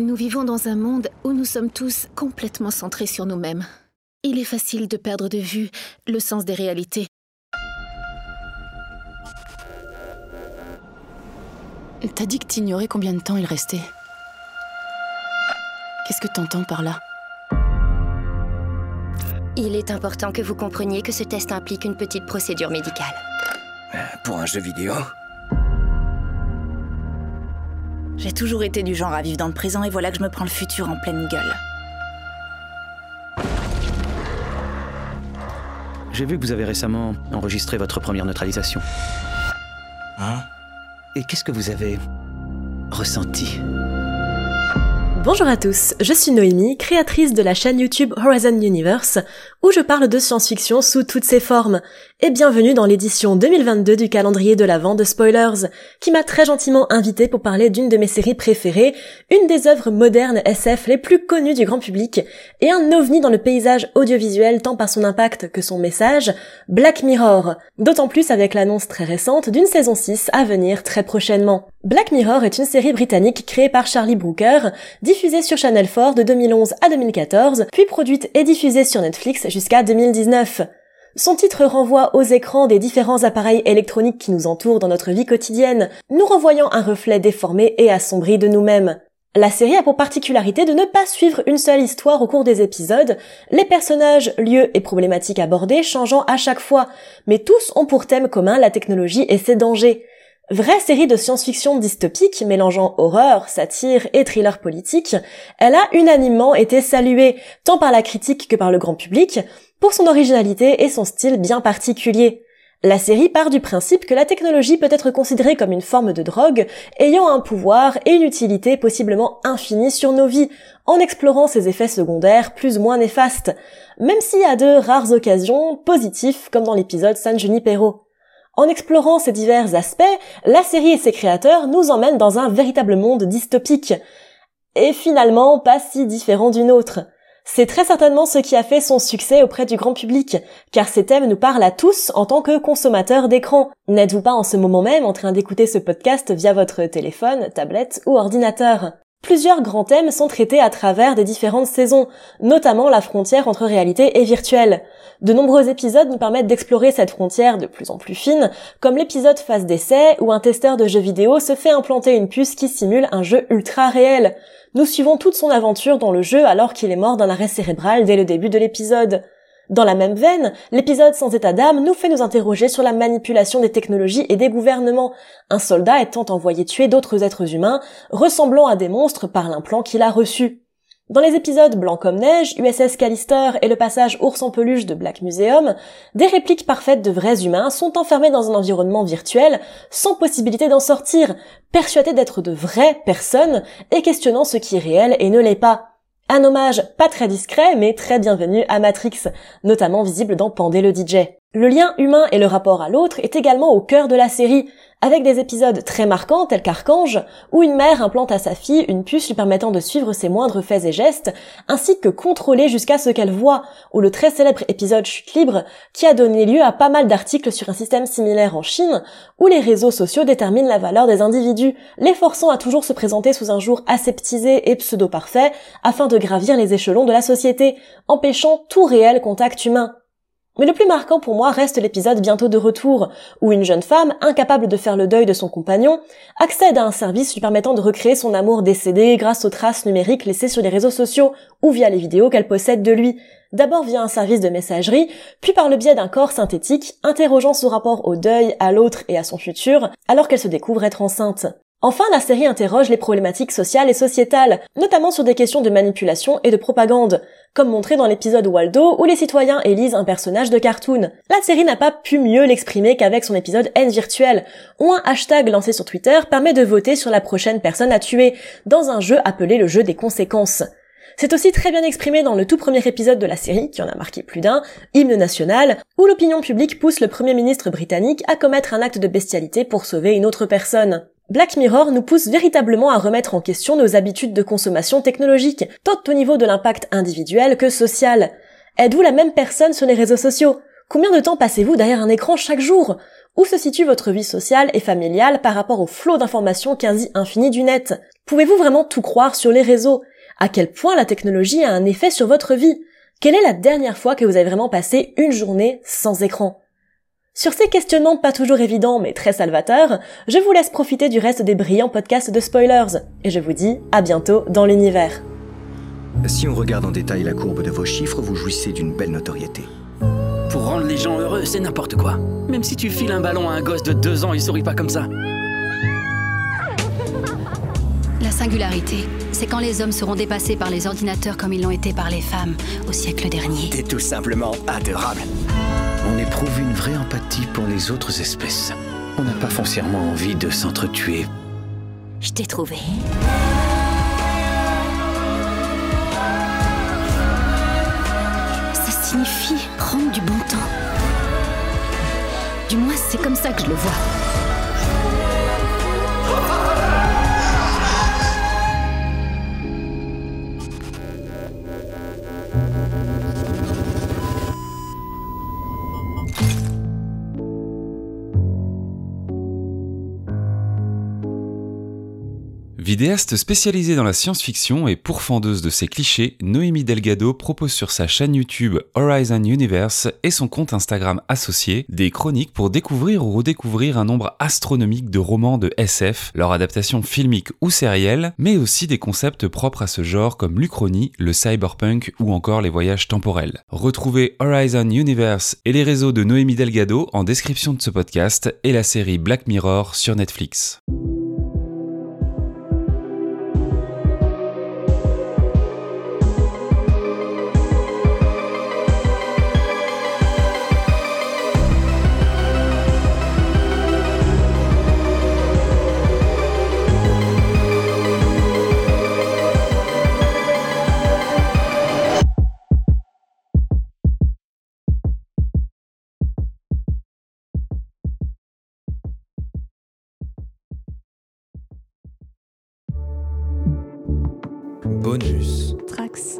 Nous vivons dans un monde où nous sommes tous complètement centrés sur nous-mêmes. Il est facile de perdre de vue le sens des réalités. T'as dit que t'ignorais combien de temps il restait. Qu'est-ce que t'entends par là? Il est important que vous compreniez que ce test implique une petite procédure médicale. Pour un jeu vidéo? J'ai toujours été du genre à vivre dans le présent et voilà que je me prends le futur en pleine gueule. J'ai vu que vous avez récemment enregistré votre première neutralisation. Hein? Et qu'est-ce que vous avez ressenti? Bonjour à tous, je suis Noémie, créatrice de la chaîne YouTube Horizon Universe, où je parle de science-fiction sous toutes ses formes, et bienvenue dans l'édition 2022 du calendrier de l'Avent de Spoilers, qui m'a très gentiment invité pour parler d'une de mes séries préférées, une des œuvres modernes SF les plus connues du grand public, et un ovni dans le paysage audiovisuel tant par son impact que son message, Black Mirror, d'autant plus avec l'annonce très récente d'une saison 6 à venir très prochainement. Black Mirror est une série britannique créée par Charlie Brooker, diffusée sur Channel 4 de 2011 à 2014, puis produite et diffusée sur Netflix jusqu'à 2019. Son titre renvoie aux écrans des différents appareils électroniques qui nous entourent dans notre vie quotidienne, nous renvoyant un reflet déformé et assombri de nous-mêmes. La série a pour particularité de ne pas suivre une seule histoire au cours des épisodes, les personnages, lieux et problématiques abordés changeant à chaque fois, mais tous ont pour thème commun la technologie et ses dangers. Vraie série de science-fiction dystopique mélangeant horreur, satire et thriller politique, elle a unanimement été saluée, tant par la critique que par le grand public, pour son originalité et son style bien particulier. La série part du principe que la technologie peut être considérée comme une forme de drogue ayant un pouvoir et une utilité possiblement infinie sur nos vies, en explorant ses effets secondaires plus ou moins néfastes, même y a de rares occasions positifs comme dans l'épisode San Junipero. En explorant ces divers aspects, la série et ses créateurs nous emmènent dans un véritable monde dystopique. Et finalement, pas si différent d'une autre. C'est très certainement ce qui a fait son succès auprès du grand public, car ces thèmes nous parlent à tous en tant que consommateurs d'écran. N'êtes-vous pas en ce moment même en train d'écouter ce podcast via votre téléphone, tablette ou ordinateur? Plusieurs grands thèmes sont traités à travers des différentes saisons, notamment la frontière entre réalité et virtuel. De nombreux épisodes nous permettent d'explorer cette frontière de plus en plus fine, comme l'épisode phase d'essai où un testeur de jeux vidéo se fait implanter une puce qui simule un jeu ultra réel. Nous suivons toute son aventure dans le jeu alors qu'il est mort d'un arrêt cérébral dès le début de l'épisode. Dans la même veine, l'épisode sans état d'âme nous fait nous interroger sur la manipulation des technologies et des gouvernements, un soldat étant envoyé tuer d'autres êtres humains, ressemblant à des monstres par l'implant qu'il a reçu. Dans les épisodes Blanc comme neige, USS Callister et le passage Ours en peluche de Black Museum, des répliques parfaites de vrais humains sont enfermés dans un environnement virtuel, sans possibilité d'en sortir, persuadés d'être de vraies personnes et questionnant ce qui est réel et ne l'est pas. Un hommage pas très discret mais très bienvenu à Matrix, notamment visible dans Pandé le DJ. Le lien humain et le rapport à l'autre est également au cœur de la série, avec des épisodes très marquants tels qu'Archange, où une mère implante à sa fille une puce lui permettant de suivre ses moindres faits et gestes, ainsi que contrôler jusqu'à ce qu'elle voit, ou le très célèbre épisode Chute libre, qui a donné lieu à pas mal d'articles sur un système similaire en Chine, où les réseaux sociaux déterminent la valeur des individus, les forçant à toujours se présenter sous un jour aseptisé et pseudo-parfait, afin de gravir les échelons de la société, empêchant tout réel contact humain. Mais le plus marquant pour moi reste l'épisode bientôt de retour, où une jeune femme, incapable de faire le deuil de son compagnon, accède à un service lui permettant de recréer son amour décédé grâce aux traces numériques laissées sur les réseaux sociaux ou via les vidéos qu'elle possède de lui, d'abord via un service de messagerie, puis par le biais d'un corps synthétique, interrogeant son rapport au deuil, à l'autre et à son futur, alors qu'elle se découvre être enceinte. Enfin, la série interroge les problématiques sociales et sociétales, notamment sur des questions de manipulation et de propagande, comme montré dans l'épisode Waldo où les citoyens élisent un personnage de cartoon. La série n'a pas pu mieux l'exprimer qu'avec son épisode N virtuel, où un hashtag lancé sur Twitter permet de voter sur la prochaine personne à tuer, dans un jeu appelé le jeu des conséquences. C'est aussi très bien exprimé dans le tout premier épisode de la série, qui en a marqué plus d'un, Hymne national, où l'opinion publique pousse le premier ministre britannique à commettre un acte de bestialité pour sauver une autre personne. Black Mirror nous pousse véritablement à remettre en question nos habitudes de consommation technologique, tant au niveau de l'impact individuel que social. Êtes-vous la même personne sur les réseaux sociaux? Combien de temps passez-vous derrière un écran chaque jour? Où se situe votre vie sociale et familiale par rapport au flot d'informations quasi infini du net? Pouvez-vous vraiment tout croire sur les réseaux? À quel point la technologie a un effet sur votre vie? Quelle est la dernière fois que vous avez vraiment passé une journée sans écran? Sur ces questionnements pas toujours évidents mais très salvateurs, je vous laisse profiter du reste des brillants podcasts de spoilers, et je vous dis à bientôt dans l'univers. Si on regarde en détail la courbe de vos chiffres, vous jouissez d'une belle notoriété. Pour rendre les gens heureux, c'est n'importe quoi. Même si tu files un ballon à un gosse de deux ans, il sourit pas comme ça. La singularité, c'est quand les hommes seront dépassés par les ordinateurs comme ils l'ont été par les femmes au siècle dernier. T'es tout simplement adorable. Éprouve une vraie empathie pour les autres espèces. On n'a pas foncièrement envie de s'entretuer. Je t'ai trouvé. Ça signifie prendre du bon temps. Du moins, c'est comme ça que je le vois. Vidéaste spécialisée dans la science-fiction et pourfendeuse de ses clichés, Noémie Delgado propose sur sa chaîne YouTube Horizon Universe et son compte Instagram associé des chroniques pour découvrir ou redécouvrir un nombre astronomique de romans de SF, leur adaptation filmique ou sérielle, mais aussi des concepts propres à ce genre comme l'Uchronie, le cyberpunk ou encore les voyages temporels. Retrouvez Horizon Universe et les réseaux de Noémie Delgado en description de ce podcast et la série Black Mirror sur Netflix. Bonus. Trax.